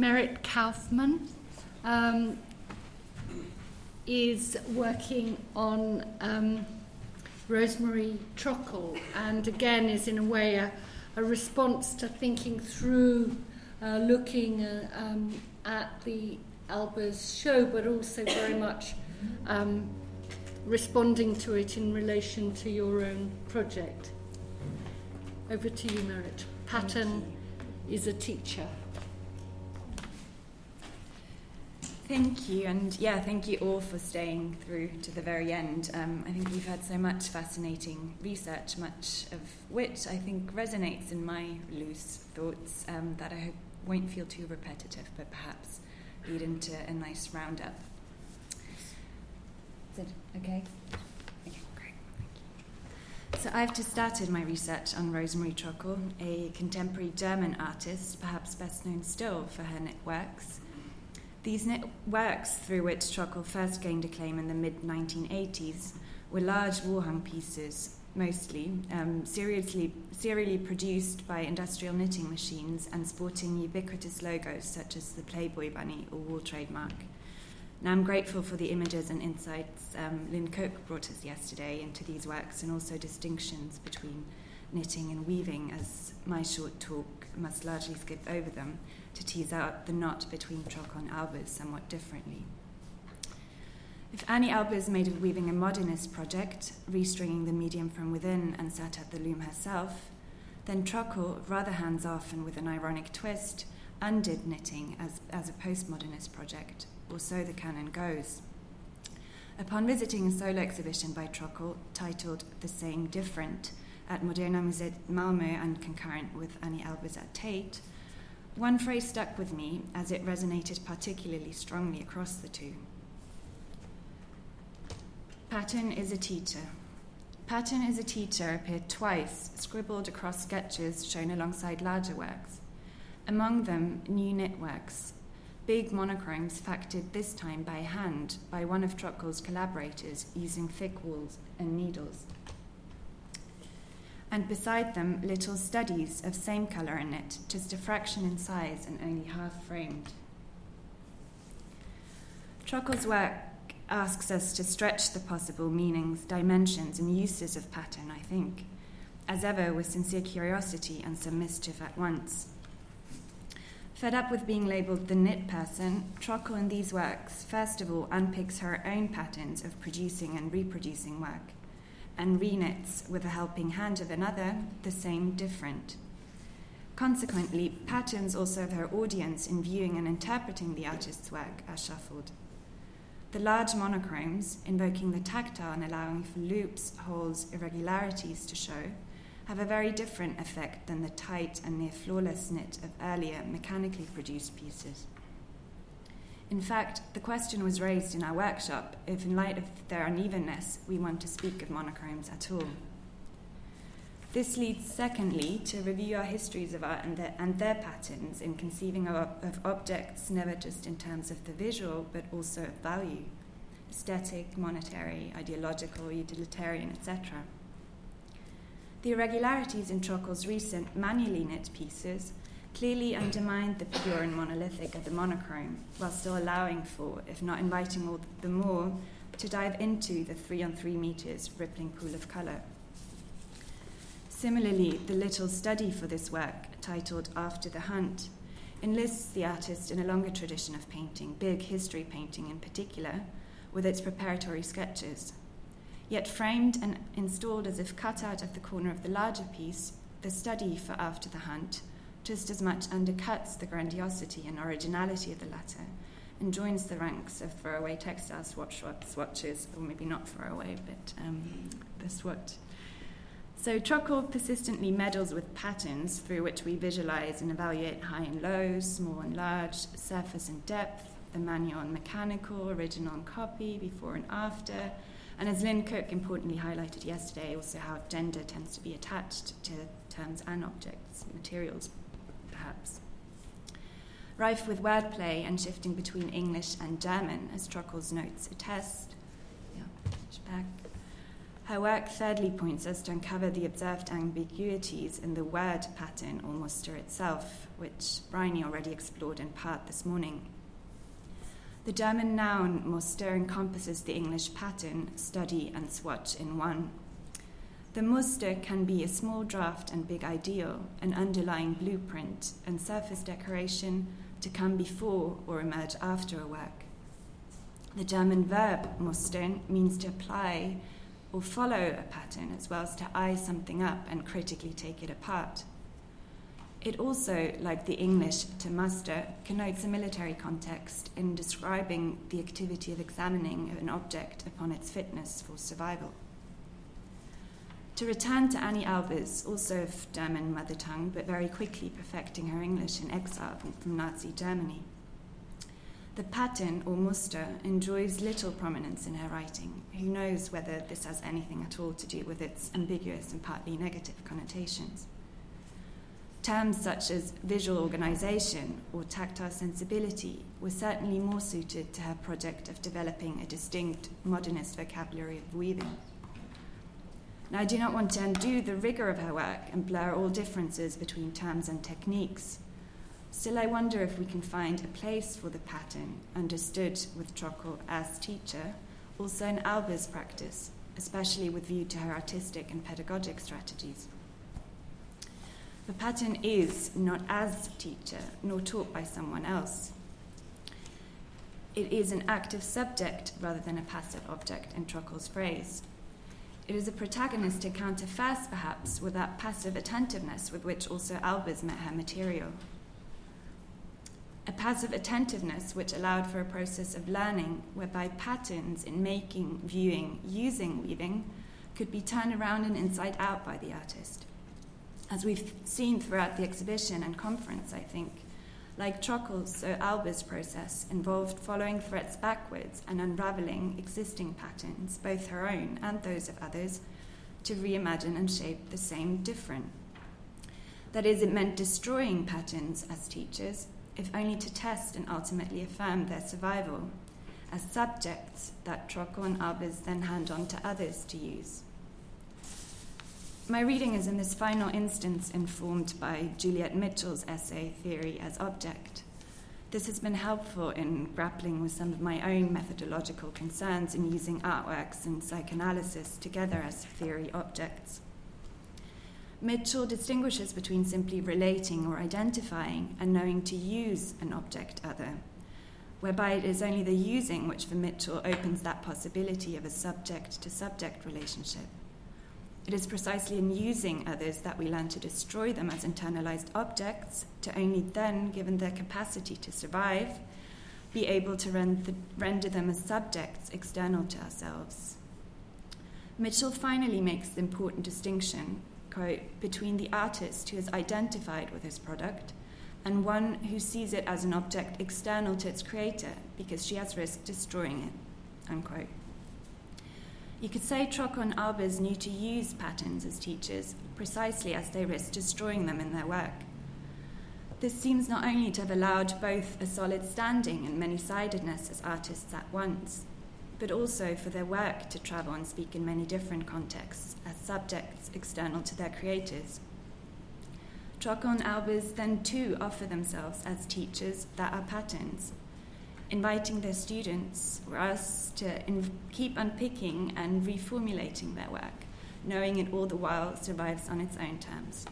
Meret Kaufmann um, is working on um, Rosemarie Trockel, and again is in a way a, a response to thinking through, uh, looking uh, um, at the Albers show, but also very much um, responding to it in relation to your own project. Over to you, Meret. Pattern is a teacher. Thank you, and yeah, thank you all for staying through to the very end. Um, I think we've had so much fascinating research, much of which I think resonates in my loose thoughts um, that I hope won't feel too repetitive, but perhaps lead into a nice roundup. Is it okay? Okay, great. Thank you. So I've just started my research on Rosemarie Trockel, a contemporary German artist, perhaps best known still for her knit works. These works, through which Trockel first gained acclaim in the mid 1980s, were large warhung pieces, mostly, um, seriously, serially produced by industrial knitting machines and sporting ubiquitous logos such as the Playboy Bunny or Wool Trademark. Now, I'm grateful for the images and insights um, Lynne Cooke brought us yesterday into these works and also distinctions between knitting and weaving, as my short talk must largely skip over them to tease out the knot between Trockel and Albers somewhat differently. If Anni Albers made of weaving a modernist project, restringing the medium from within and sat at the loom herself, then Trockel, rather hands off and with an ironic twist, undid knitting as, as a postmodernist project, or so the canon goes. Upon visiting a solo exhibition by Trockel titled The Same Different at Moderna Museet Malmö and concurrent with Anni Albers at Tate, one phrase stuck with me as it resonated particularly strongly across the two. Pattern is a teacher. Pattern is a teacher appeared twice, scribbled across sketches shown alongside larger works. Among them, new knit works, big monochromes factored this time by hand by one of Trockel's collaborators using thick wools and needles and beside them little studies of same colour in it, just a fraction in size and only half framed. Trockel's work asks us to stretch the possible meanings, dimensions, and uses of pattern, I think, as ever with sincere curiosity and some mischief at once. Fed up with being labelled the knit person, Trockel in these works, first of all, unpicks her own patterns of producing and reproducing work and reknits with a helping hand of another, the same different. Consequently, patterns also of her audience in viewing and interpreting the artist's work are shuffled. The large monochromes, invoking the tactile and allowing for loops, holes, irregularities to show, have a very different effect than the tight and near flawless knit of earlier mechanically produced pieces. In fact, the question was raised in our workshop if, in light of their unevenness, we want to speak of monochromes at all. This leads, secondly, to review our histories of art and their, and their patterns in conceiving of, of objects never just in terms of the visual, but also of value aesthetic, monetary, ideological, utilitarian, etc. The irregularities in Trockel's recent manually knit pieces clearly undermined the pure and monolithic of the monochrome, while still allowing for, if not inviting all the more, to dive into the three on three meters rippling pool of colour. Similarly, the little study for this work, titled After the Hunt, enlists the artist in a longer tradition of painting, big history painting in particular, with its preparatory sketches. Yet framed and installed as if cut out of the corner of the larger piece, the study for After the Hunt just as much undercuts the grandiosity and originality of the latter and joins the ranks of throwaway textile swatch swatches, or maybe not throwaway, but um, the swatch. So Trockel persistently meddles with patterns through which we visualize and evaluate high and low, small and large, surface and depth, the manual and mechanical, original and copy, before and after, and as Lynne Cooke importantly highlighted yesterday, also how gender tends to be attached to terms and objects, materials, perhaps. Rife with wordplay and shifting between English and German, as Trockel's notes attest. Yeah. Her work thirdly points us to uncover the observed ambiguities in the word pattern or muster itself, which Briony already explored in part this morning. The German noun muster encompasses the English pattern, study, and swatch in one. The muster can be a small draft and big ideal, an underlying blueprint, and surface decoration to come before or emerge after a work. The German verb mustern means to apply or follow a pattern as well as to eye something up and critically take it apart. It also, like the English to muster, connotes a military context in describing the activity of examining an object upon its fitness for survival. To return to Anni Albers, also of German mother tongue, but very quickly perfecting her English in exile from Nazi Germany. The pattern, or muster, enjoys little prominence in her writing. Who knows whether this has anything at all to do with its ambiguous and partly negative connotations? Terms such as visual organization or tactile sensibility were certainly more suited to her project of developing a distinct modernist vocabulary of weaving. Now, I do not want to undo the rigor of her work and blur all differences between terms and techniques. Still, I wonder if we can find a place for the pattern, understood with Trockel as teacher, also in Albers' practice, especially with view to her artistic and pedagogic strategies. The pattern is not as teacher, nor taught by someone else. It is an active subject rather than a passive object, in Trockel's phrase. It is a protagonistic first, perhaps, with that passive attentiveness with which also Albers met her material a passive attentiveness which allowed for a process of learning whereby patterns in making, viewing, using weaving could be turned around and inside out by the artist. As we've seen throughout the exhibition and conference, I think, like Trockel's so Albers' process involved following threads backwards and unraveling existing patterns, both her own and those of others, to reimagine and shape the same different. That is, it meant destroying patterns as teachers if only to test and ultimately affirm their survival as subjects that Trockel and Albers then hand on to others to use. My reading is in this final instance informed by Juliet Mitchell's essay, Theory as Object. This has been helpful in grappling with some of my own methodological concerns in using artworks and psychoanalysis together as theory objects. Mitchell distinguishes between simply relating or identifying and knowing to use an object other, whereby it is only the using which for Mitchell opens that possibility of a subject to subject relationship. It is precisely in using others that we learn to destroy them as internalized objects, to only then, given their capacity to survive, be able to render them as subjects external to ourselves. Mitchell finally makes the important distinction quote, between the artist who is identified with his product and one who sees it as an object external to its creator because she has risked destroying it, unquote. You could say Trockel and Albers knew to use patterns as teachers precisely as they risked destroying them in their work. This seems not only to have allowed both a solid standing and many sidedness as artists at once, but also for their work to travel and speak in many different contexts as subjects external to their creators. Trockel and Albers then too offer themselves as teachers that are patterns, inviting their students or us to in- keep unpicking and reformulating their work, knowing it all the while survives on its own terms.